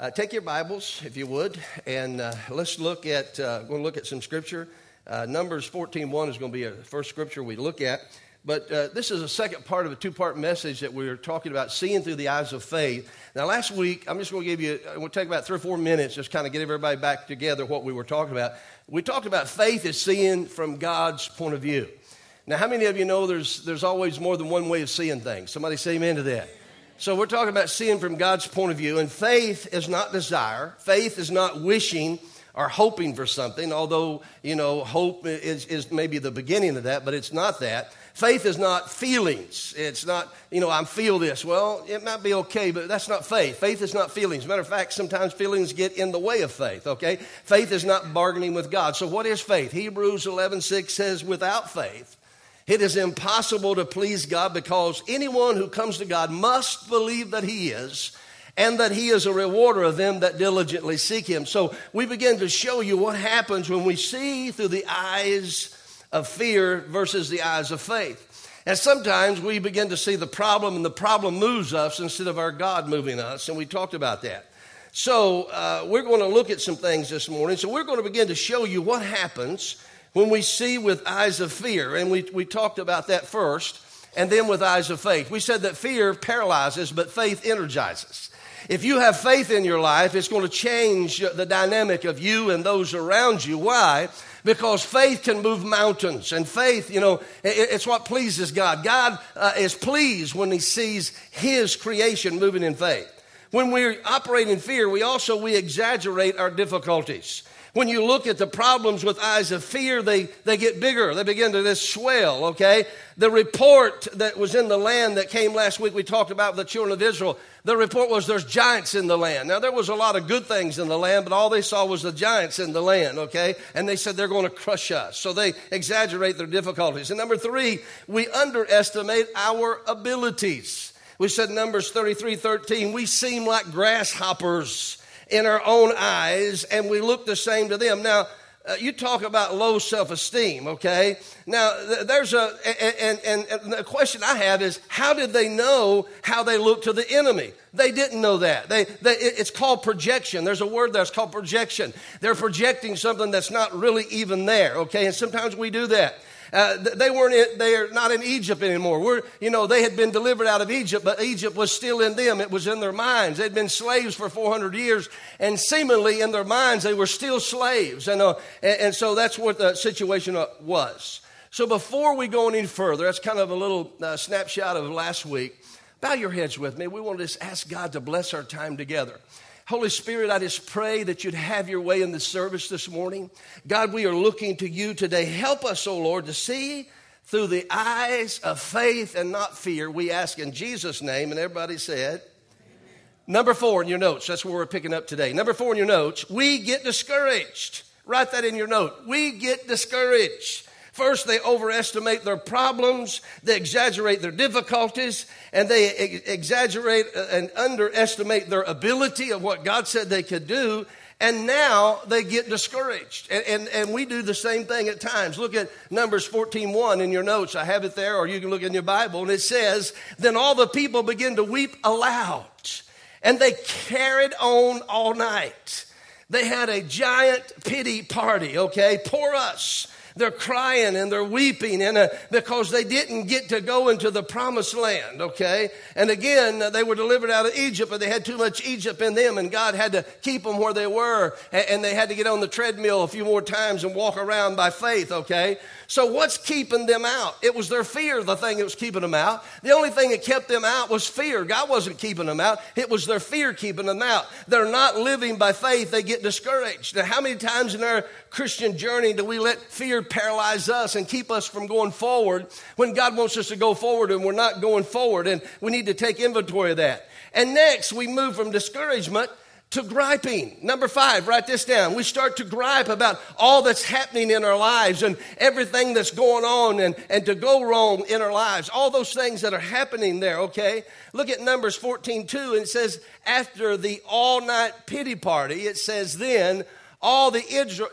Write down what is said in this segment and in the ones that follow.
Uh, take your Bibles, if you would, and uh, let's look at, uh, to look at some scripture. Uh, Numbers 14.1 is going to be the first scripture we look at. But uh, this is a second part of a two part message that we're talking about seeing through the eyes of faith. Now, last week, I'm just going to give you, we'll take about three or four minutes, just kind of get everybody back together what we were talking about. We talked about faith is seeing from God's point of view. Now, how many of you know there's, there's always more than one way of seeing things? Somebody say amen to that. So we're talking about seeing from God's point of view, and faith is not desire. Faith is not wishing or hoping for something, although, you know, hope is, is maybe the beginning of that, but it's not that. Faith is not feelings. It's not, you know, I feel this. Well, it might be okay, but that's not faith. Faith is not feelings. Matter of fact, sometimes feelings get in the way of faith, okay? Faith is not bargaining with God. So what is faith? Hebrews 11, 6 says, without faith, it is impossible to please God because anyone who comes to God must believe that He is and that He is a rewarder of them that diligently seek Him. So we begin to show you what happens when we see through the eyes of fear versus the eyes of faith. And sometimes we begin to see the problem, and the problem moves us instead of our God moving us. And we talked about that. So uh, we're going to look at some things this morning. So we're going to begin to show you what happens when we see with eyes of fear, and we, we talked about that first, and then with eyes of faith. We said that fear paralyzes, but faith energizes. If you have faith in your life, it's going to change the dynamic of you and those around you. Why? Because faith can move mountains. And faith, you know, it's what pleases God. God uh, is pleased when he sees his creation moving in faith. When we operate in fear, we also we exaggerate our difficulties. When you look at the problems with eyes of fear, they, they get bigger. They begin to just swell, okay? The report that was in the land that came last week, we talked about the children of Israel. The report was there's giants in the land. Now, there was a lot of good things in the land, but all they saw was the giants in the land, okay? And they said they're going to crush us. So they exaggerate their difficulties. And number three, we underestimate our abilities. We said Numbers 33 13, we seem like grasshoppers in our own eyes and we look the same to them. Now, uh, you talk about low self-esteem okay? Now th- there's a and, and, and, the question i have is how did they know how they look to the enemy? They didn't know that. They, they, it's called projection. There's a word that's called projection. They're projecting something that's not really even there okay? And sometimes we do that uh, they weren't in, they're not in Egypt anymore. We're, you know, they had been delivered out of Egypt, but Egypt was still in them. It was in their minds. They'd been slaves for 400 years, and seemingly in their minds, they were still slaves. And, uh, and, and, so that's what the situation uh, was. So before we go any further, that's kind of a little uh, snapshot of last week. Bow your heads with me. We want to just ask God to bless our time together. Holy Spirit, I just pray that you'd have your way in the service this morning. God, we are looking to you today. Help us, O oh Lord, to see through the eyes of faith and not fear. We ask in Jesus' name. And everybody said, Amen. Number four in your notes. That's where we're picking up today. Number four in your notes. We get discouraged. Write that in your note. We get discouraged. First, they overestimate their problems, they exaggerate their difficulties, and they exaggerate uh, and underestimate their ability of what God said they could do. And now they get discouraged. And, and, and we do the same thing at times. Look at Numbers 14.1 in your notes. I have it there, or you can look in your Bible. And it says, Then all the people begin to weep aloud. And they carried on all night. They had a giant pity party, okay? Poor us. They're crying and they're weeping and, uh, because they didn't get to go into the promised land, okay? And again, uh, they were delivered out of Egypt, but they had too much Egypt in them, and God had to keep them where they were, and, and they had to get on the treadmill a few more times and walk around by faith, okay? So, what's keeping them out? It was their fear, the thing that was keeping them out. The only thing that kept them out was fear. God wasn't keeping them out, it was their fear keeping them out. They're not living by faith, they get discouraged. Now, how many times in our Christian journey do we let fear paralyze us and keep us from going forward when God wants us to go forward and we're not going forward? And we need to take inventory of that. And next, we move from discouragement to griping. Number five, write this down. We start to gripe about all that's happening in our lives and everything that's going on and, and to go wrong in our lives. All those things that are happening there, okay? Look at Numbers 14, 2, and it says, after the all night pity party, it says, then all the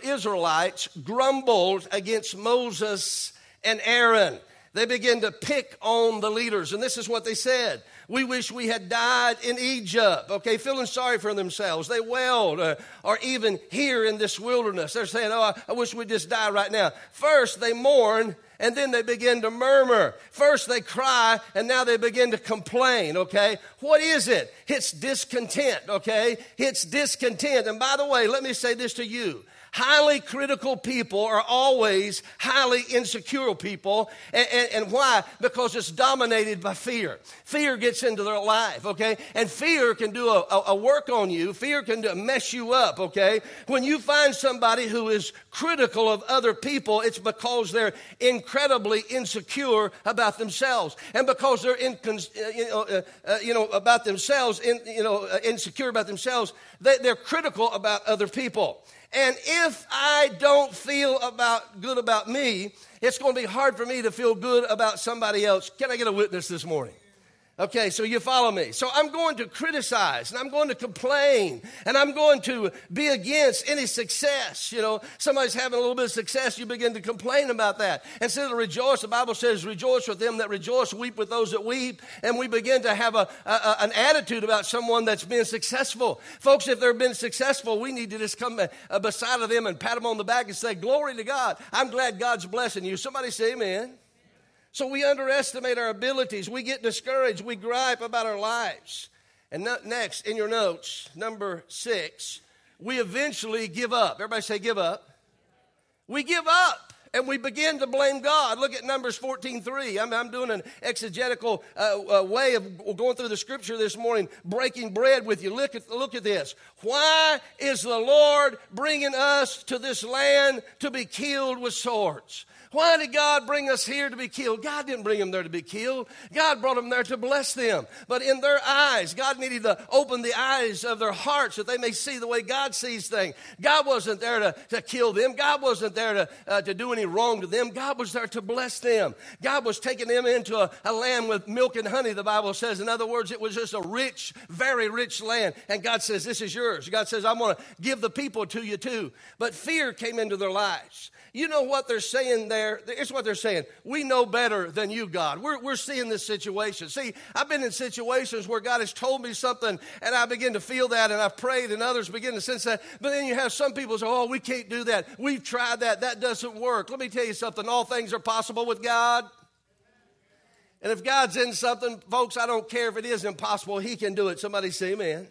Israelites grumbled against Moses and Aaron. They begin to pick on the leaders. And this is what they said We wish we had died in Egypt, okay, feeling sorry for themselves. They wailed, uh, or even here in this wilderness. They're saying, Oh, I, I wish we'd just die right now. First, they mourn and then they begin to murmur. First they cry, and now they begin to complain, okay? What is it? It's discontent, okay? It's discontent. And by the way, let me say this to you. Highly critical people are always highly insecure people. And, and, and, why? Because it's dominated by fear. Fear gets into their life, okay? And fear can do a, a, a work on you. Fear can do, mess you up, okay? When you find somebody who is critical of other people, it's because they're incredibly insecure about themselves. And because they're in, uh, you, know, uh, uh, you know, about themselves, in, you know, uh, insecure about themselves, they, they're critical about other people. And if I don't feel about good about me, it's going to be hard for me to feel good about somebody else. Can I get a witness this morning? Okay, so you follow me. So I'm going to criticize and I'm going to complain and I'm going to be against any success. You know, somebody's having a little bit of success, you begin to complain about that. Instead of rejoice, the Bible says, rejoice with them that rejoice, weep with those that weep. And we begin to have a, a an attitude about someone that's been successful. Folks, if they've been successful, we need to just come uh, beside of them and pat them on the back and say, Glory to God. I'm glad God's blessing you. Somebody say amen. So we underestimate our abilities. We get discouraged. We gripe about our lives. And next, in your notes, number six, we eventually give up. Everybody say, give up. We give up and we begin to blame God. Look at Numbers 14.3. I'm, I'm doing an exegetical uh, uh, way of going through the scripture this morning, breaking bread with you. Look at, look at this. Why is the Lord bringing us to this land to be killed with swords? Why did God bring us here to be killed? God didn't bring them there to be killed. God brought them there to bless them. But in their eyes, God needed to open the eyes of their hearts that they may see the way God sees things. God wasn't there to, to kill them. God wasn't there to, uh, to do any wrong to them. God was there to bless them. God was taking them into a, a land with milk and honey, the Bible says. In other words, it was just a rich, very rich land. And God says, This is yours. God says, I'm going to give the people to you too. But fear came into their lives. You know what they're saying there? It's what they're saying. We know better than you, God. We're, we're seeing this situation. See, I've been in situations where God has told me something and I begin to feel that and I've prayed and others begin to sense that. But then you have some people say, oh, we can't do that. We've tried that. That doesn't work. Let me tell you something. All things are possible with God. And if God's in something, folks, I don't care if it is impossible, He can do it. Somebody say amen.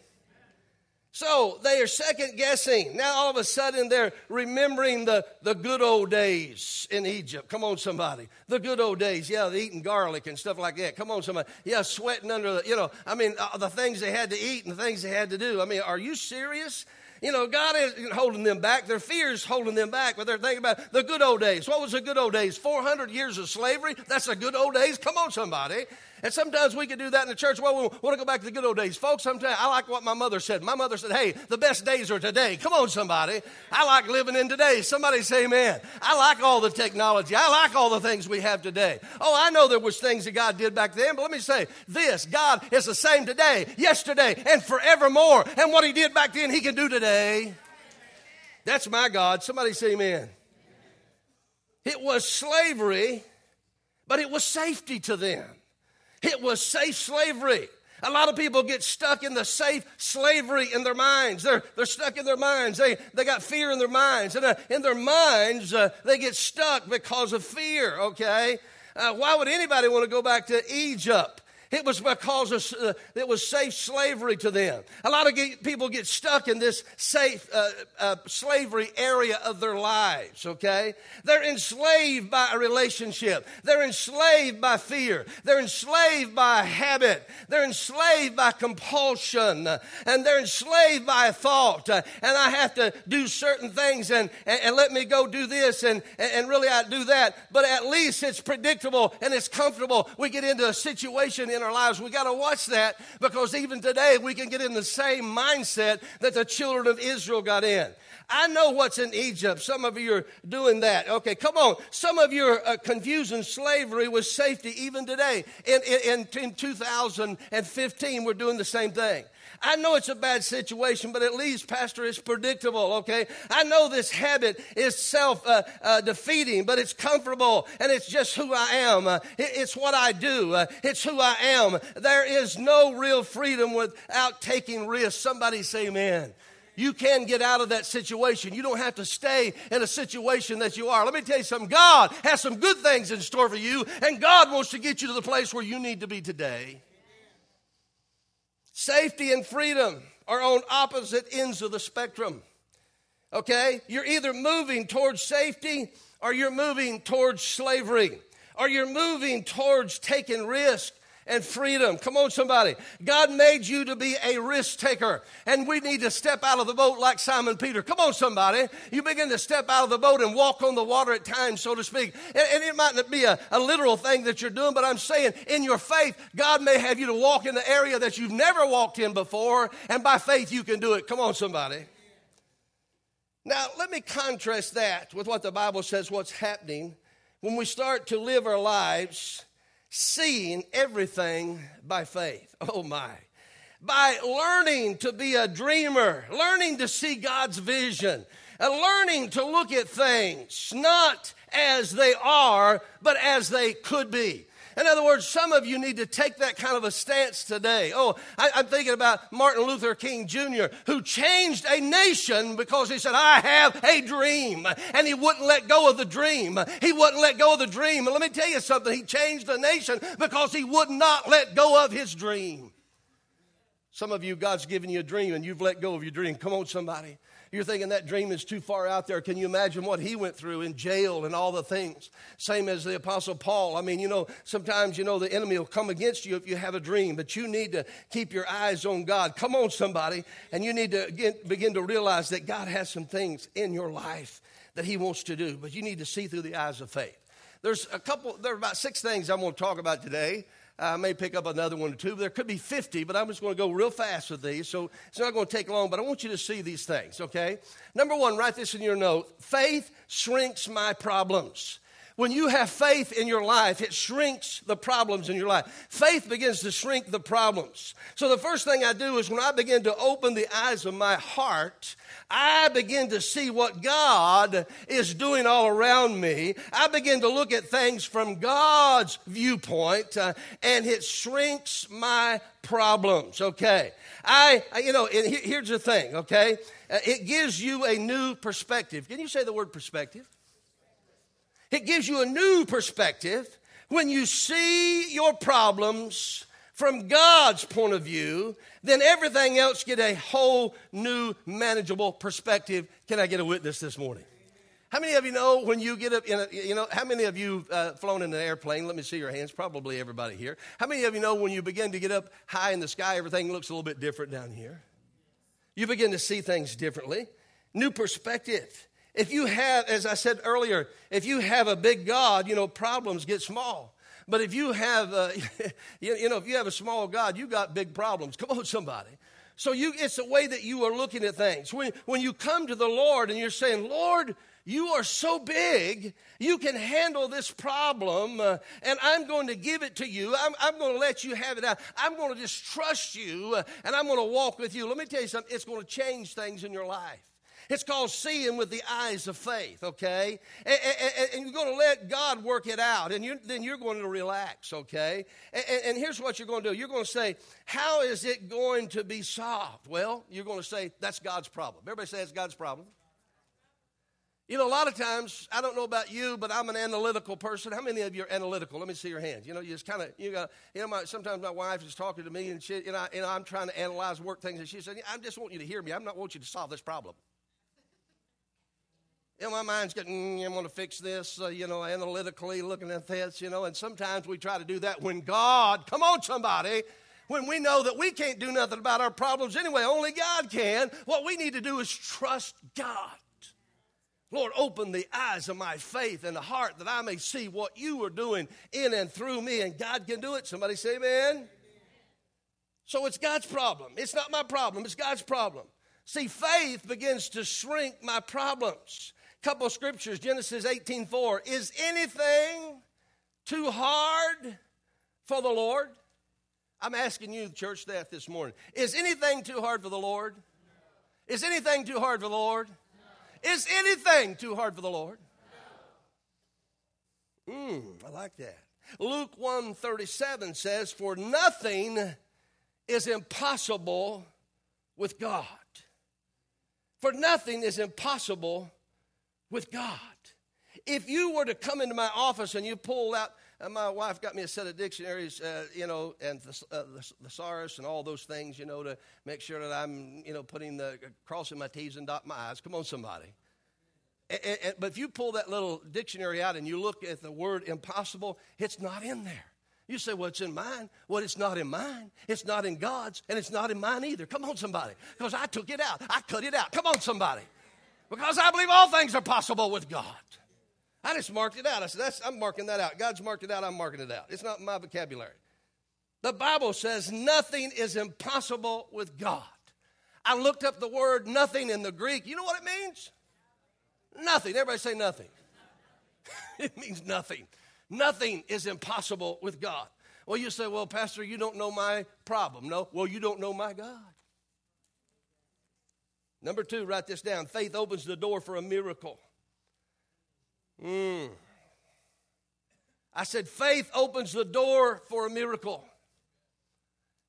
So they are second guessing. Now all of a sudden they're remembering the, the good old days in Egypt. Come on, somebody. The good old days. Yeah, eating garlic and stuff like that. Come on, somebody. Yeah, sweating under the, you know, I mean, uh, the things they had to eat and the things they had to do. I mean, are you serious? You know, God is holding them back. Their fears holding them back, but they're thinking about the good old days. What was the good old days? 400 years of slavery? That's the good old days? Come on, somebody. And sometimes we could do that in the church. Well, we want to go back to the good old days. Folks, sometimes I like what my mother said. My mother said, hey, the best days are today. Come on, somebody. I like living in today. Somebody say amen. I like all the technology. I like all the things we have today. Oh, I know there was things that God did back then, but let me say this. God is the same today, yesterday, and forevermore. And what he did back then, he can do today. That's my God. Somebody say amen. It was slavery, but it was safety to them. It was safe slavery. A lot of people get stuck in the safe slavery in their minds. They're, they're stuck in their minds. They, they got fear in their minds. And uh, in their minds, uh, they get stuck because of fear, okay? Uh, why would anybody want to go back to Egypt? It was because of, uh, it was safe slavery to them. A lot of get, people get stuck in this safe uh, uh, slavery area of their lives, okay? They're enslaved by a relationship. They're enslaved by fear. They're enslaved by habit. They're enslaved by compulsion. And they're enslaved by a thought. and I have to do certain things and, and, and let me go do this and, and really I do that. But at least it's predictable and it's comfortable. We get into a situation in our lives. We got to watch that because even today we can get in the same mindset that the children of Israel got in. I know what's in Egypt. Some of you are doing that. Okay, come on. Some of you are uh, confusing slavery with safety even today. In, in, in 2015, we're doing the same thing. I know it's a bad situation, but at least, Pastor, it's predictable, okay? I know this habit is self uh, uh, defeating, but it's comfortable and it's just who I am. Uh, it, it's what I do, uh, it's who I am. There is no real freedom without taking risks. Somebody say, Amen you can get out of that situation. You don't have to stay in a situation that you are. Let me tell you something God has some good things in store for you, and God wants to get you to the place where you need to be today. Safety and freedom are on opposite ends of the spectrum. Okay? You're either moving towards safety or you're moving towards slavery, or you're moving towards taking risk and freedom. Come on, somebody. God made you to be a risk taker, and we need to step out of the boat like Simon Peter. Come on, somebody. You begin to step out of the boat and walk on the water at times, so to speak. And, and it might not be a, a literal thing that you're doing, but I'm saying in your faith, God may have you to walk in the area that you've never walked in before, and by faith you can do it. Come on, somebody. Now, let me contrast that with what the Bible says what's happening when we start to live our lives seeing everything by faith. Oh my. By learning to be a dreamer, learning to see God's vision, and learning to look at things not as they are, but as they could be. In other words, some of you need to take that kind of a stance today. Oh, I, am thinking about Martin Luther King Jr., who changed a nation because he said, I have a dream. And he wouldn't let go of the dream. He wouldn't let go of the dream. And let me tell you something, he changed the nation because he would not let go of his dream. Some of you, God's given you a dream and you've let go of your dream. Come on, somebody. You're thinking that dream is too far out there. Can you imagine what he went through in jail and all the things? Same as the Apostle Paul. I mean, you know, sometimes, you know, the enemy will come against you if you have a dream, but you need to keep your eyes on God. Come on, somebody. And you need to get, begin to realize that God has some things in your life that he wants to do, but you need to see through the eyes of faith. There's a couple, there are about six things I'm going to talk about today. I may pick up another one or two. There could be 50, but I'm just going to go real fast with these. So it's not going to take long, but I want you to see these things, okay? Number one, write this in your note faith shrinks my problems. When you have faith in your life, it shrinks the problems in your life. Faith begins to shrink the problems. So the first thing I do is when I begin to open the eyes of my heart, I begin to see what God is doing all around me. I begin to look at things from God's viewpoint, uh, and it shrinks my problems. Okay. I, you know, and here's the thing, okay? Uh, it gives you a new perspective. Can you say the word perspective? It gives you a new perspective when you see your problems from God's point of view, then everything else get a whole new manageable perspective. Can I get a witness this morning? How many of you know when you get up in a, you know, how many of you uh, flown in an airplane? Let me see your hands. Probably everybody here. How many of you know when you begin to get up high in the sky, everything looks a little bit different down here? You begin to see things differently. New perspective. If you have, as I said earlier, if you have a big God, you know, problems get small. But if you have, uh, you know, if you have a small God, you got big problems. Come on, somebody. So you, it's the way that you are looking at things. When, when you come to the Lord and you're saying, Lord, you are so big, you can handle this problem, uh, and I'm going to give it to you. I'm, I'm, going to let you have it out. I'm going to just trust you, uh, and I'm going to walk with you. Let me tell you something, it's going to change things in your life. It's called seeing with the eyes of faith, okay? And, and, and you're going to let God work it out, and you, then you're going to relax, okay? And, and here's what you're going to do you're going to say, How is it going to be solved? Well, you're going to say, That's God's problem. Everybody say it's God's problem. You know, a lot of times, I don't know about you, but I'm an analytical person. How many of you are analytical? Let me see your hands. You know, you just kind of, you know, you know my, sometimes my wife is talking to me and she, you know, and I'm trying to analyze work things, and she said, I just want you to hear me. I'm not want you to solve this problem. You know, my mind's getting, mm, I'm going to fix this, uh, you know, analytically looking at this, you know, and sometimes we try to do that when God, come on, somebody, when we know that we can't do nothing about our problems anyway, only God can. What we need to do is trust God. Lord, open the eyes of my faith and the heart that I may see what you are doing in and through me, and God can do it. Somebody say, Amen. So it's God's problem. It's not my problem, it's God's problem. See, faith begins to shrink my problems couple of scriptures genesis 18.4 is anything too hard for the lord I'm asking you, church that this morning is anything too hard for the Lord? Is anything too hard for the Lord? Is anything too hard for the Lord? Hmm, I like that. Luke 137 says, For nothing is impossible with God. For nothing is impossible with God. If you were to come into my office and you pull out, uh, my wife got me a set of dictionaries, uh, you know, and the, uh, the, thesaurus and all those things, you know, to make sure that I'm, you know, putting the, crossing my T's and dot my I's. Come on, somebody. And, and, but if you pull that little dictionary out and you look at the word impossible, it's not in there. You say, well, it's in mine. Well, it's not in mine. It's not in God's, and it's not in mine either. Come on, somebody. Because I took it out. I cut it out. Come on, somebody. Because I believe all things are possible with God. I just marked it out. I said, I'm marking that out. God's marked it out. I'm marking it out. It's not my vocabulary. The Bible says nothing is impossible with God. I looked up the word nothing in the Greek. You know what it means? Nothing. Everybody say nothing. it means nothing. Nothing is impossible with God. Well, you say, well, Pastor, you don't know my problem. No, well, you don't know my God. Number two, write this down. Faith opens the door for a miracle. Mm. I said, faith opens the door for a miracle.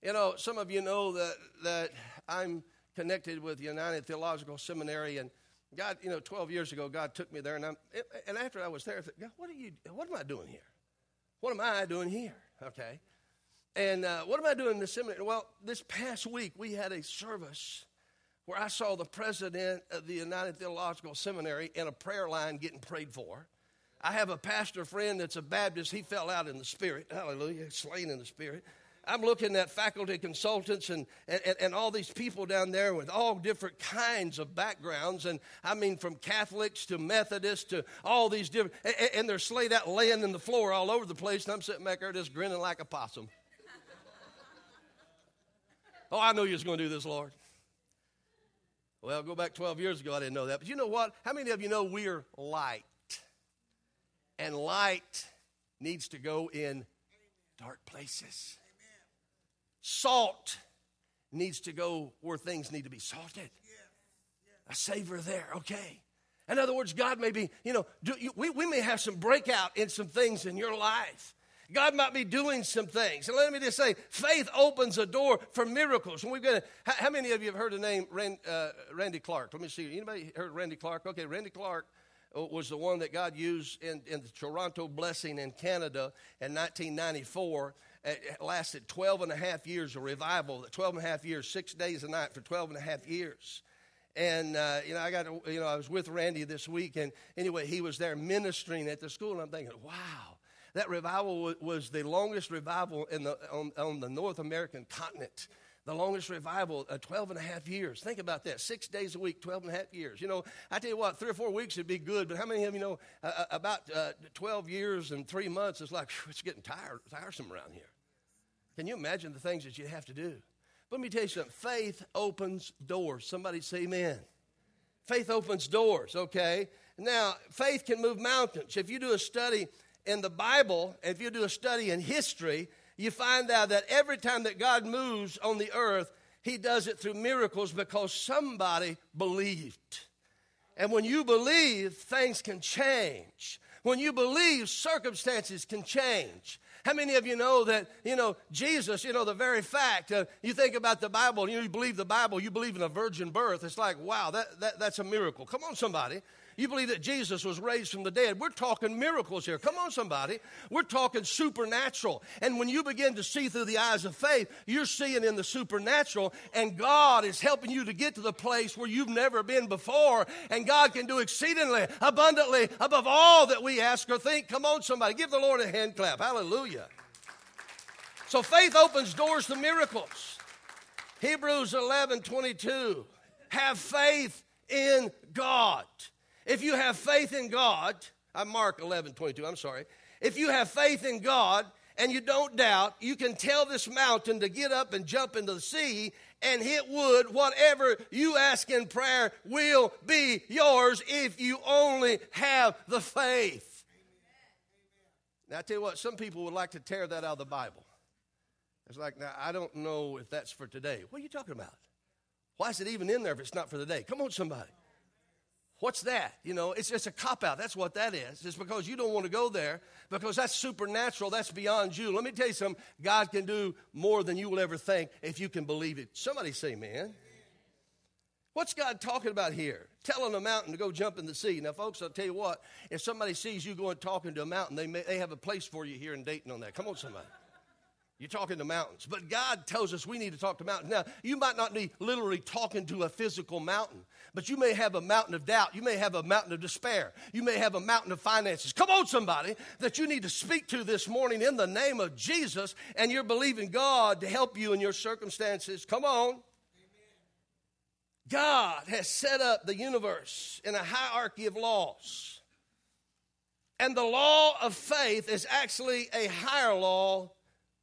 You know, some of you know that, that I'm connected with United Theological Seminary, and God, you know, 12 years ago, God took me there, and, I'm, and after I was there, I God, what, are you, what am I doing here? What am I doing here? Okay. And uh, what am I doing in the seminary? Well, this past week, we had a service where I saw the president of the United Theological Seminary in a prayer line getting prayed for. I have a pastor friend that's a Baptist. He fell out in the spirit. Hallelujah. Slain in the spirit. I'm looking at faculty consultants and, and, and all these people down there with all different kinds of backgrounds. And I mean, from Catholics to Methodists to all these different, and, and they're slayed out laying in the floor all over the place. And I'm sitting back there just grinning like a possum. oh, I know you was going to do this, Lord. Well, go back 12 years ago, I didn't know that. But you know what? How many of you know we're light? And light needs to go in dark places. Salt needs to go where things need to be salted. A savor there, okay. In other words, God may be, you know, do, you, we, we may have some breakout in some things in your life. God might be doing some things. And let me just say, faith opens a door for miracles. And we've got, how, many of you have heard the name Rand, uh, Randy Clark? Let me see. Anybody heard Randy Clark? Okay, Randy Clark uh, was the one that God used in, in the Toronto Blessing in Canada in 1994 it lasted 12 and a half years of revival, 12 and a half years, six days a night for 12 and a half years. And, uh, you know, I got, you know, I was with Randy this week, and anyway, he was there ministering at the school, and I'm thinking, wow, that revival was the longest revival in the, on, on the North American continent the longest revival, uh, 12 and a half years. Think about that. Six days a week, 12 and a half years. You know, I tell you what, three or four weeks would be good, but how many of you know uh, uh about uh, 12 years and three months is like, it's getting tired, tiresome around here. Can you imagine the things that you have to do? Let me tell you something. Faith opens doors. Somebody say amen. Faith opens doors, okay? Now, faith can move mountains. If you do a study in the Bible, if you do a study in history, you find out that every time that God moves on the earth, he does it through miracles because somebody believed. And when you believe, things can change. When you believe, circumstances can change. How many of you know that, you know, Jesus, you know, the very fact, uh, you think about the Bible, you, know, you believe the Bible, you believe in a virgin birth, it's like, wow, that, that, that's a miracle. Come on, somebody. You believe that Jesus was raised from the dead. We're talking miracles here. Come on, somebody. We're talking supernatural. And when you begin to see through the eyes of faith, you're seeing in the supernatural, and God is helping you to get to the place where you've never been before. And God can do exceedingly, abundantly, above all that we ask or think. Come on, somebody. Give the Lord a hand clap. Hallelujah. So faith opens doors to miracles. Hebrews 11 22. Have faith in God. If you have faith in God, I'm Mark 11, 22, I'm sorry. If you have faith in God and you don't doubt, you can tell this mountain to get up and jump into the sea and hit wood. Whatever you ask in prayer will be yours if you only have the faith. Now, I tell you what, some people would like to tear that out of the Bible. It's like, now, I don't know if that's for today. What are you talking about? Why is it even in there if it's not for the day? Come on, somebody. What's that? You know, it's just a cop out. That's what that is. It's because you don't want to go there because that's supernatural. That's beyond you. Let me tell you something. God can do more than you will ever think if you can believe it. Somebody say, man. What's God talking about here? Telling a mountain to go jump in the sea. Now, folks, I'll tell you what, if somebody sees you going talking to a mountain, they, may, they have a place for you here in Dayton on that. Come on, somebody. You're talking to mountains. But God tells us we need to talk to mountains. Now, you might not be literally talking to a physical mountain, but you may have a mountain of doubt. You may have a mountain of despair. You may have a mountain of finances. Come on, somebody, that you need to speak to this morning in the name of Jesus, and you're believing God to help you in your circumstances. Come on. God has set up the universe in a hierarchy of laws. And the law of faith is actually a higher law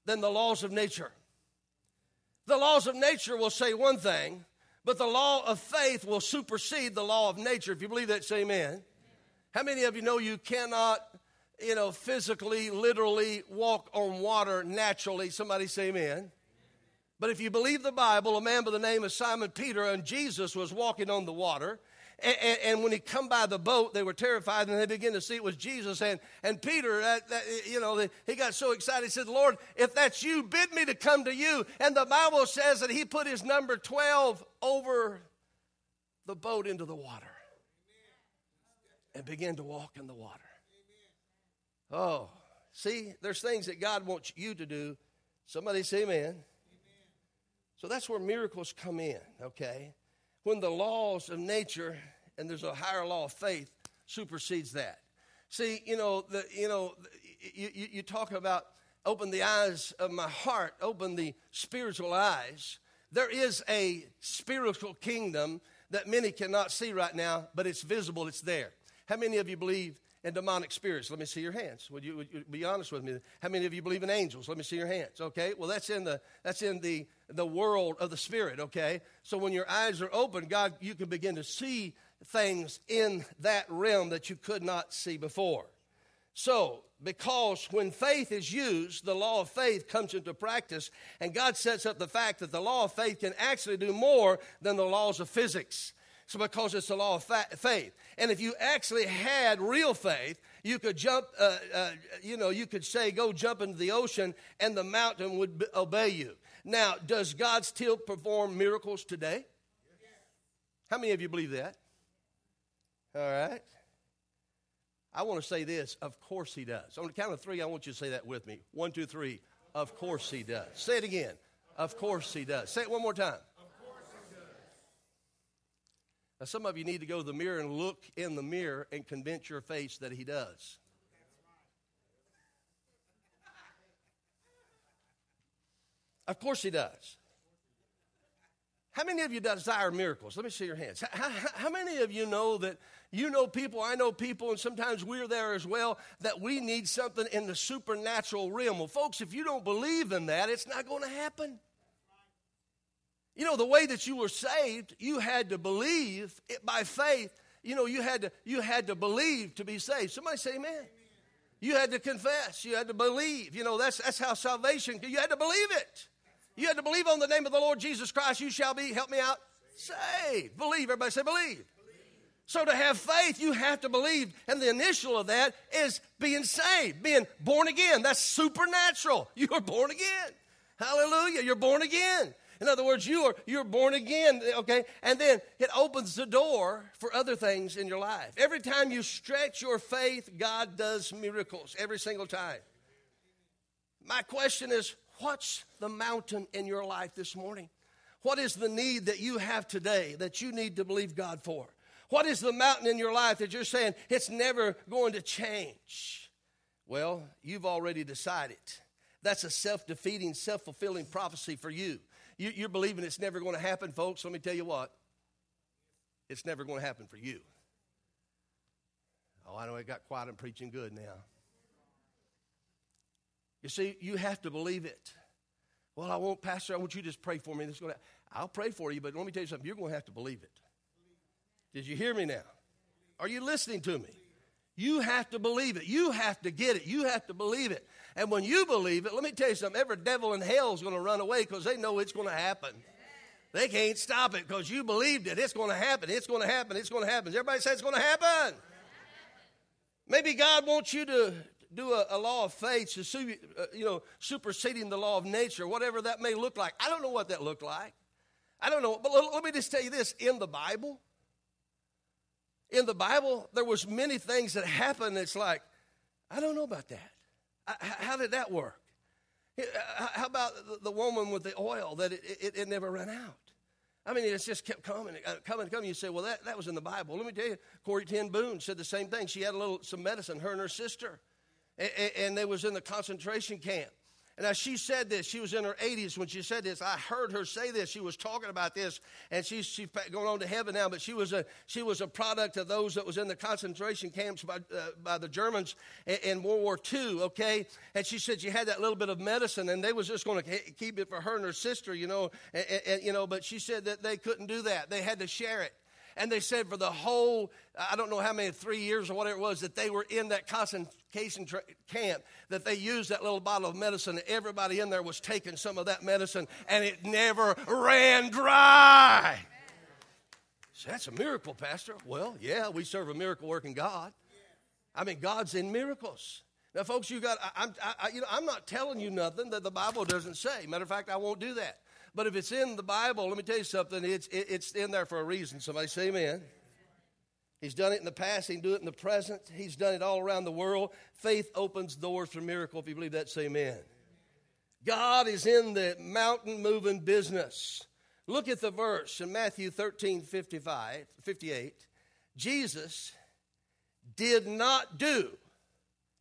than the laws of nature. The laws of nature will say one thing, but the law of faith will supersede the law of nature. If you believe that, say amen. How many of you know you cannot, you know, physically, literally walk on water naturally? Somebody say amen. But if you believe the Bible, a man by the name of Simon Peter and Jesus was walking on the water. And, and, when he come by the boat, they were terrified, and they began to see it was Jesus. And, and Peter, that, that, you know, he got so excited. He said, Lord, if that's you, bid me to come to you. And the Bible says that he put his number 12 over the boat into the water and began to walk in the water. Oh, see, there's things that God wants you to do. Somebody say amen. So that's where miracles come in, okay? When the laws of nature and there's a higher law of faith supersedes that. See, you know, the, you know, you, you, you talk about open the eyes of my heart, open the spiritual eyes. There is a spiritual kingdom that many cannot see right now, but it's visible, it's there. How many of you believe and demonic spirits? Let me see your hands. Would you, would you, be honest with me? How many of you believe in angels? Let me see your hands. Okay. Well, that's in the that's in the the world of the spirit. Okay. So when your eyes are open, God, you can begin to see things in that realm that you could not see before. So, because when faith is used, the law of faith comes into practice, and God sets up the fact that the law of faith can actually do more than the laws of physics. So, because it's a law of fa- faith. And if you actually had real faith, you could jump, uh, uh, you know, you could say, go jump into the ocean, and the mountain would be- obey you. Now, does God still perform miracles today? How many of you believe that? All right. I want to say this. Of course he does. On the count of three, I want you to say that with me. One, two, three. Of course he does. Say it again. Of course he does. Say it one more time. Now, some of you need to go to the mirror and look in the mirror and convince your face that He does. Of course, He does. How many of you desire miracles? Let me see your hands. How, how, how, many of you know that you know people, I know people, and sometimes we're there as well, that we need something in the supernatural realm? Well, folks, if you don't believe in that, it's not going to happen. You know, the way that you were saved, you had to believe it by faith. You know, you had to, you had to believe to be saved. Somebody say amen. You had to confess. You had to believe. You know, that's, that's how salvation, you had to believe it. You had to believe on the name of the Lord Jesus Christ, you shall be, help me out, saved. Believe. Everybody say believe. So to have faith, you have to believe. And the initial of that is being saved, being born again. That's supernatural. You are born again. Hallelujah. You're born again. In other words, you are you're born again, okay? And then it opens the door for other things in your life. Every time you stretch your faith, God does miracles every single time. My question is, what's the mountain in your life this morning? What is the need that you have today that you need to believe God for? What is the mountain in your life that you're saying it's never going to change? Well, you've already decided. That's a self defeating, self fulfilling prophecy for you. You, are believing it's never going to happen, folks. Let me tell you what, it's never going to happen for you. Oh, I know it got quiet. I'm preaching good now. You see, you have to believe it. Well, I won't, Pastor, I want you to just pray for me. This going to, I'll pray for you, but let me tell you something. You're going to have to believe it. Did you hear me now? Are you listening to me? You have to believe it. You have to get it. You have to believe it. And when you believe it, let me tell you something every devil in hell is going to run away because they know it's going to happen. They can't stop it because you believed it. It's going to happen. It's going to happen. It's going to happen. Everybody say it's going to happen. Maybe God wants you to do a, a law of faith, to, uh, you know, superseding the law of nature, whatever that may look like. I don't know what that looked like. I don't know. But let, let me just tell you this: in the Bible, in the Bible, there was many things that happened. It's like, I don't know about that. How did that work? How about the woman with the oil that it, it, it never ran out? I mean, it's just kept coming, uh, coming, coming. You say, well, that, that was in the Bible. Let me tell you, Corrie ten Boom said the same thing. She had a little some medicine, her and her sister, and, and they was in the concentration camp. And as she said this, she was in her 80s when she said this. I heard her say this. She was talking about this, and she's, she's going on to heaven now. But she was a she was a product of those that was in the concentration camps by uh, by the Germans in, in, World War II. Okay, and she said she had that little bit of medicine, and they was just going to keep it for her and her sister, you know, and, and, you know. But she said that they couldn't do that. They had to share it. And they said for the whole, I don't know how many, three years or whatever it was, that they were in that concentration camp, that they used that little bottle of medicine. Everybody in there was taking some of that medicine, and it never ran dry. So that's a miracle, Pastor. Well, yeah, we serve a miracle working God. I mean, God's in miracles. Now, folks, you got, I, I, you know, I'm not telling you nothing that the Bible doesn't say. Matter of fact, I won't do that. But if it's in the Bible, let me tell you something, it's, it's in there for a reason. Somebody say amen. He's done it in the past, he can do it in the present. He's done it all around the world. Faith opens doors for miracle. If you believe that, say amen. God is in the mountain moving business. Look at the verse in Matthew 13 55, 58. Jesus did not do.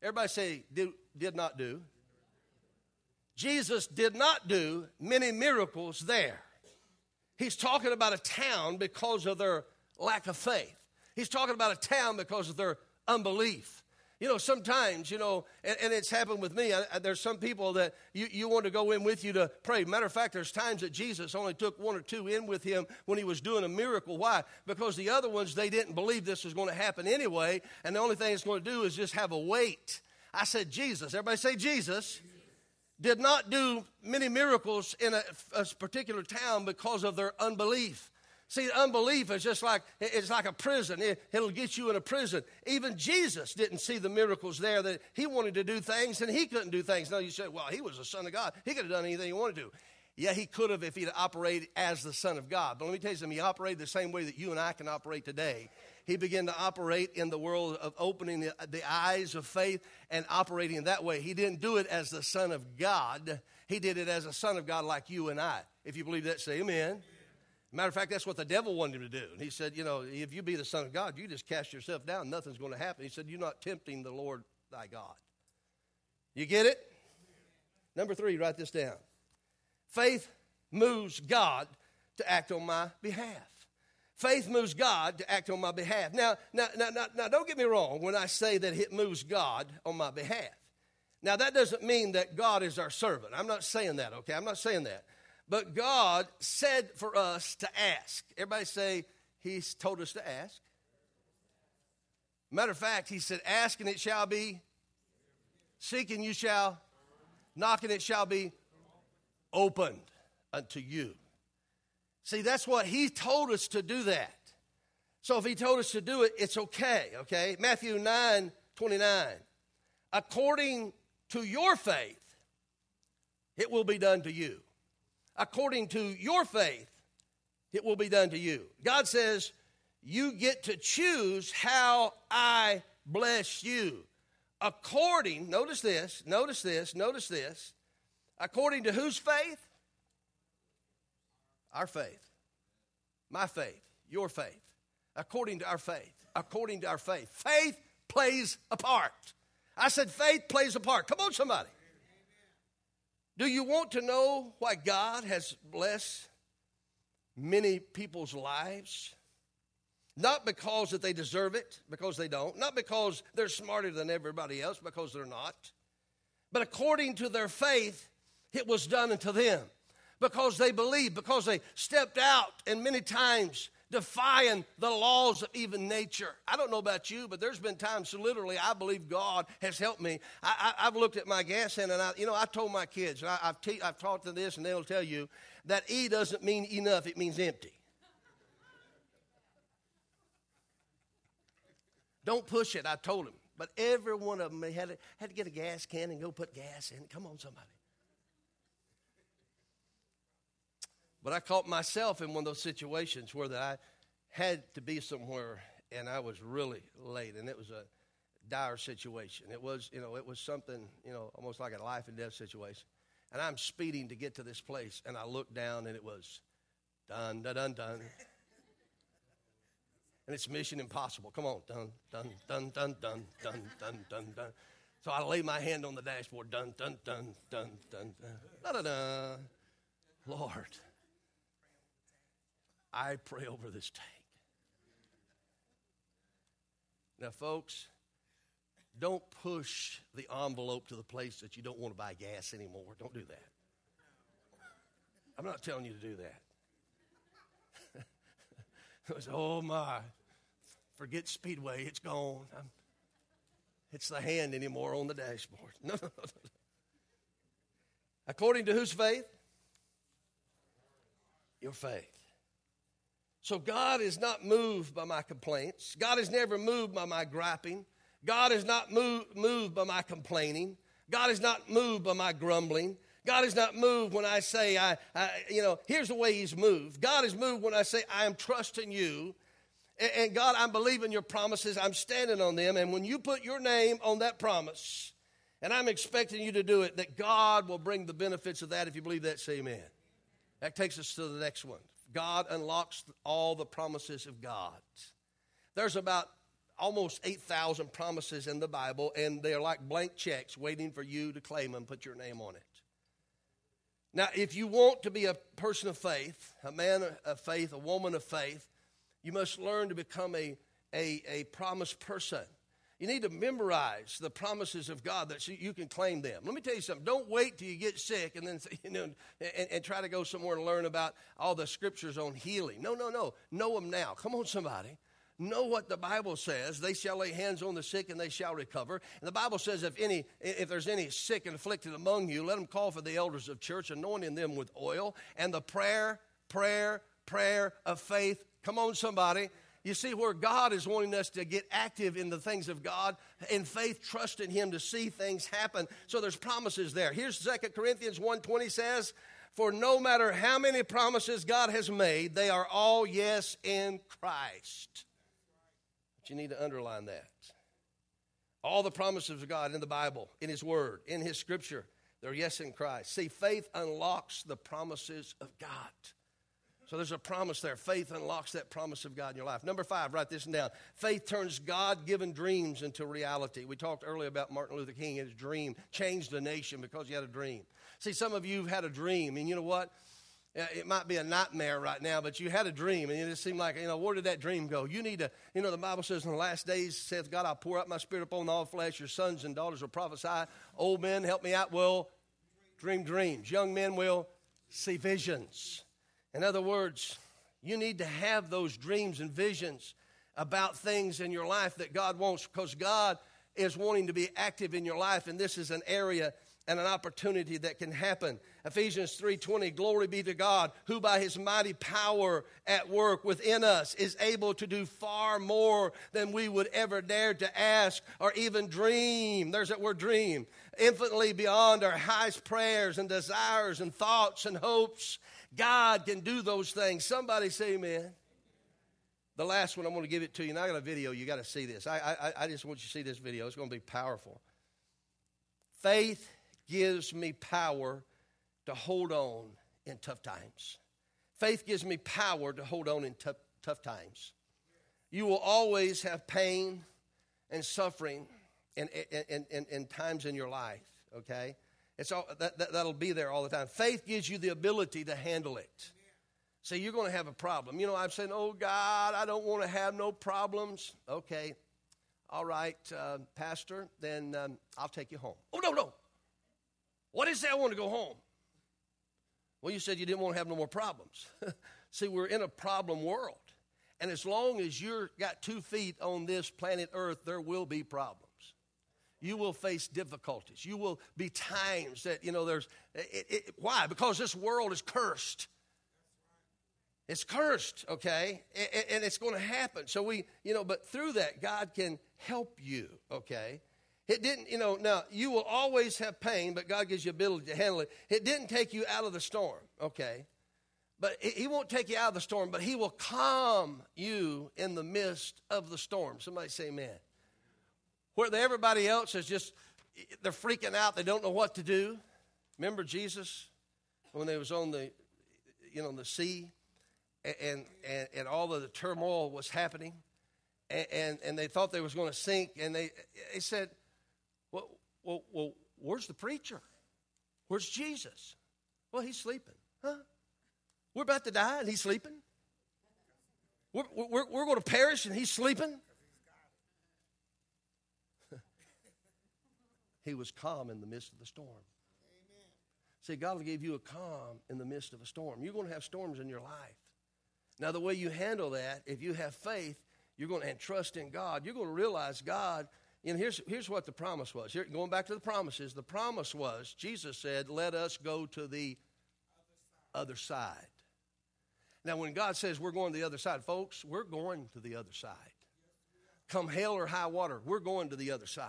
Everybody say, did, did not do. Jesus did not do many miracles there. He's talking about a town because of their lack of faith. He's talking about a town because of their unbelief. You know, sometimes, you know, and, and it's happened with me. I, I, there's some people that you, you want to go in with you to pray. Matter of fact, there's times that Jesus only took one or two in with him when he was doing a miracle. Why? Because the other ones, they didn't believe this was going to happen anyway, and the only thing it's going to do is just have a wait. I said, Jesus. Everybody say, Jesus did not do many miracles in a, a particular town because of their unbelief. See, unbelief is just like it's like a prison. It, will get you in a prison. Even Jesus didn't see the miracles there that he wanted to do things and he couldn't do things. No, you said, well, he was the Son of God. He could have done anything he wanted to. Yeah, he could have if he'd operated as the Son of God. But let me tell you something, he operated the same way that you and I can operate today he began to operate in the world of opening the, the eyes of faith and operating that way. He didn't do it as the Son of God, he did it as a Son of God like you and I. If you believe that, say amen. Matter of fact, that's what the devil wanted him to do. And he said, You know, if you be the Son of God, you just cast yourself down, nothing's going to happen. He said, You're not tempting the Lord thy God. You get it? Number three, write this down. Faith moves God to act on my behalf. Faith moves God to act on my behalf. Now, now, now, now, now, don't get me wrong when I say that it moves God on my behalf. Now, that doesn't mean that God is our servant. I'm not saying that, okay? I'm not saying that. But God said for us to ask. Everybody say, He's told us to ask. Matter of fact, He said, Ask and it shall be, seeking you shall, knocking it shall be opened unto you. See, that's what he told us to do that. So if he told us to do it, it's okay, okay? Matthew 9 29. According to your faith, it will be done to you. According to your faith, it will be done to you. God says, You get to choose how I bless you. According, notice this, notice this, notice this. According to whose faith? Our faith. My faith. Your faith. According to our faith. According to our faith. Faith plays a part. I said faith plays a part. Come on, somebody. Do you want to know why God has blessed many people's lives? Not because that they deserve it, because they don't. Not because they're smarter than everybody else, because they're not. But according to their faith, it was done unto them because they believed, because they stepped out and many times defying the laws of even nature. I don't know about you, but there's been times, so literally, I believe God has helped me. I, have looked at my gas hand, and I, you know, I told my kids, and I, have te- I've taught them this, and they'll tell you that E doesn't mean enough; it means empty. Don't push it. I told them, but every one of them had to, had to get a gas can and go put gas in. Come on, somebody. But I caught myself in one of those situations where that I had to be somewhere and I was really late, and it was a dire situation. It was, you know, it was something, you know, almost like a life and death situation. And I'm speeding to get to this place, and I look down, and it was done, done, done, done. And it's mission impossible. Come on, done, done, done, done, done, done, done, done, done. So I lay my hand on the dashboard, done, done, done, done, done, done, da da da. Lord, I pray over this tank. Now, folks, don't push the envelope to the place that you don't want to buy gas anymore. Don't do that. I'm not telling you to do that. was, oh my, forget Speedway, it's gone. I'm, it's the hand anymore on the dashboard. No, no, no. According to whose faith? Your faith. So God is not moved by my complaints. God is never moved by my griping. God is not moved, moved by my complaining. God is not moved by my grumbling. God is not moved when I say, I, I, you know, here's the way He's moved. God is moved when I say, I am trusting you. And, and God, I'm believing your promises. I'm standing on them. And when you put your name on that promise, and I'm expecting you to do it, that God will bring the benefits of that. If you believe that, say amen. That takes us to the next one. God unlocks all the promises of God. There's about almost 8,000 promises in the Bible, and they're like blank checks waiting for you to claim them, and put your name on it. Now, if you want to be a person of faith, a man of faith, a woman of faith, you must learn to become a, a, a promised person. You need to memorize the promises of God that you can claim them. Let me tell you something. Don't wait till you get sick and then you know and, and try to go somewhere and learn about all the scriptures on healing. No, no, no. Know them now. Come on, somebody. Know what the Bible says. They shall lay hands on the sick and they shall recover. And the Bible says if any if there's any sick and afflicted among you, let them call for the elders of church, anointing them with oil and the prayer, prayer, prayer of faith. Come on, somebody you see, where God is wanting us to get active in the things of God, in faith, trust in Him to see things happen. So there's promises there. Here's 2 Corinthians 1.20 says, For no matter how many promises God has made, they are all yes in Christ. But you need to underline that. All the promises of God in the Bible, in His Word, in His Scripture, they're yes in Christ. See, faith unlocks the promises of God. So there's a promise there. Faith unlocks that promise of God in your life. Number five, write this down. Faith turns God given dreams into reality. We talked earlier about Martin Luther King and his dream changed the nation because he had a dream. See, some of you have had a dream, and you know what? It might be a nightmare right now, but you had a dream, and it just seemed like, you know, where did that dream go? You need to, you know, the Bible says in the last days, saith God, I'll pour out my spirit upon all flesh. Your sons and daughters will prophesy. Old men, help me out, will dream dreams. Young men will see visions. In other words, you need to have those dreams and visions about things in your life that God wants because God is wanting to be active in your life and this is an area and an opportunity that can happen. Ephesians 3:20 Glory be to God who by his mighty power at work within us is able to do far more than we would ever dare to ask or even dream. There's that word dream. Infinitely beyond our highest prayers and desires and thoughts and hopes. God can do those things. Somebody say amen. The last one, I'm going to give it to you. Now I got a video. You got to see this. I, I, I just want you to see this video. It's going to be powerful. Faith gives me power to hold on in tough times. Faith gives me power to hold on in tough, tough times. You will always have pain and suffering in, in, in, in times in your life, okay? It's all, that, that, that'll be there all the time. Faith gives you the ability to handle it. So you're going to have a problem. You know, I'm saying, oh, God, I don't want to have no problems. Okay, all right, uh, Pastor, then um, I'll take you home. Oh, no, no. What is that? I want to go home. Well, you said you didn't want to have no more problems. See, we're in a problem world. And as long as you're got two feet on this planet Earth, there will be problems. You will face difficulties. You will be times that, you know, there's. It, it, why? Because this world is cursed. It's cursed, okay? And, and it's going to happen. So we, you know, but through that, God can help you, okay? It didn't, you know, now you will always have pain, but God gives you ability to handle it. It didn't take you out of the storm, okay? But He won't take you out of the storm, but He will calm you in the midst of the storm. Somebody say amen. Where everybody else is just, they're freaking out, they don't know what to do. Remember Jesus when they was on the, you know, the sea and, and, and all of the turmoil was happening and, and, and they thought they was going to sink and they, they said, well, well, well, where's the preacher? Where's Jesus? Well, he's sleeping. Huh? We're about to die and he's sleeping? We're, we're, we're going to perish and he's sleeping? He was calm in the midst of the storm. Amen. See, God will give you a calm in the midst of a storm. You're going to have storms in your life. Now, the way you handle that, if you have faith, you're going to trust in God. You're going to realize God and here's, here's what the promise was. Here, going back to the promises, the promise was Jesus said, Let us go to the other side. other side. Now, when God says we're going to the other side, folks, we're going to the other side. Come hell or high water, we're going to the other side.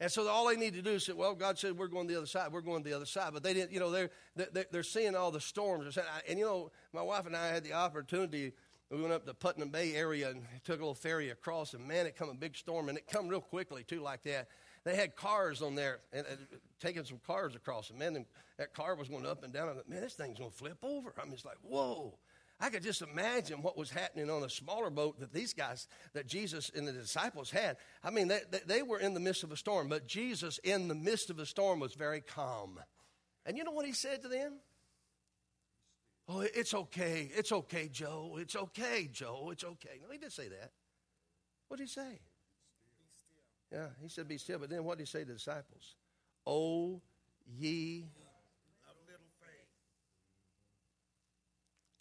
And so all they need to do is say, well, God said we're going the other side. We're going the other side. But they didn't, you know, they're, they're, they're seeing all the storms. And, you know, my wife and I had the opportunity we went up to Put-in-Bay area and took a little ferry across, and man, it come a big storm, and it come real quickly too, like that. They had cars on there and, and taking some cars across, and man, that car was going up and down. I thought, man, this thing's going to flip over. I mean, it's like, whoa. I could just imagine what was happening on a smaller boat that these guys, that Jesus and the disciples had. I mean, they, they were in the midst of a storm, but Jesus, in the midst of a storm, was very calm. And you know what he said to them? Oh, it's okay. It's okay, Joe. It's okay, Joe. It's okay. No, he didn't say that. What did he say? Be still. Yeah, he said, Be still. But then what did he say to the disciples? Oh, ye of little faith.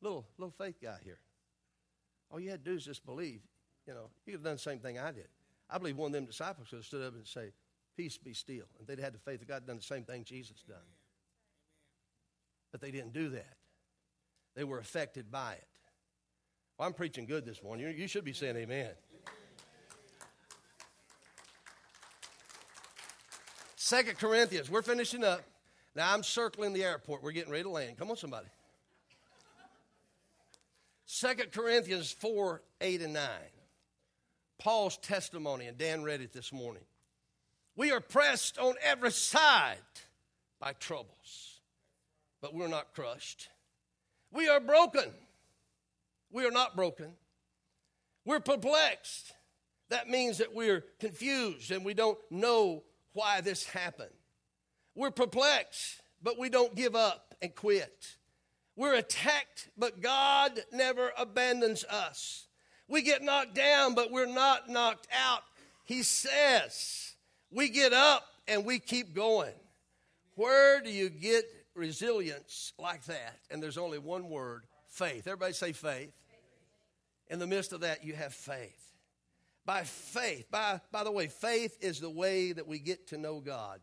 Little, little faith guy here. All you had to do is just believe. You know, you could have done the same thing I did. I believe one of them disciples could have stood up and say, Peace be still. And they'd had the faith of God done the same thing Jesus done. But they didn't do that. They were affected by it. Well, I'm preaching good this morning. You should be saying amen. Second Corinthians, we're finishing up. Now I'm circling the airport. We're getting ready to land. Come on, somebody. Second Corinthians 4, 8, and 9. Paul's testimony, and Dan read it this morning. We are pressed on every side by troubles, but we're not crushed. We are broken. We are not broken. We're perplexed. That means that we're confused and we don't know why this happened. We're perplexed, but we don't give up and quit. We're attacked, but God never abandons us. We get knocked down, but we're not knocked out. He says, we get up and we keep going. Where do you get resilience like that, and there's only one word faith. Everybody say faith. In the midst of that, you have faith. By faith, by, by the way, faith is the way that we get to know God.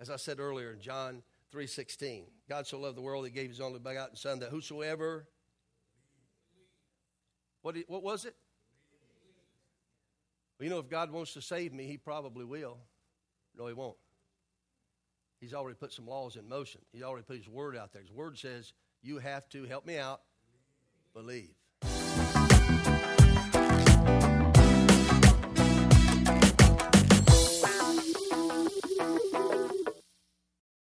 As I said earlier John 3.16, God so loved the world, he gave his only begotten Son, that whosoever, what, what was it? Well, you know, if God wants to save me, he probably will. No, he won't. He's already put some laws in motion. He's already put his word out there. His word says, you have to help me out, believe.